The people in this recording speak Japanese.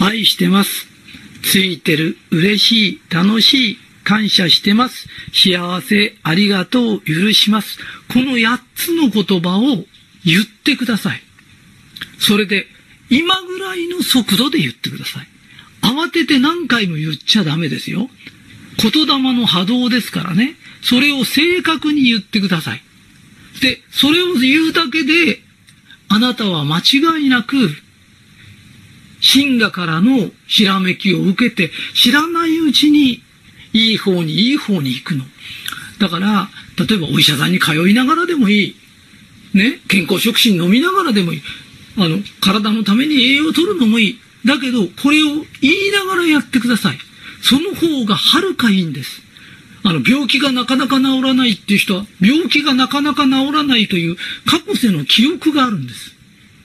愛してます。ついてる、嬉しい、楽しい、感謝してます。幸せ、ありがとう、許します。この8つの言葉を言ってください。それで、今ぐらいの速度で言ってください。慌てて何回も言っちゃダメですよ。言霊の波動ですからね。それを正確に言ってください。で、それを言うだけで、あなたは間違いなく、神羅からのひらめきを受けて、知らないうちに、いい方にいい方に行くの。だから、例えばお医者さんに通いながらでもいい。ね、健康食品飲みながらでもいい。あの、体のために栄養を取るのもいい。だけど、これを言いながらやってください。その方がはるかいいんです。あの、病気がなかなか治らないっていう人は、病気がなかなか治らないという過去世の記憶があるんです。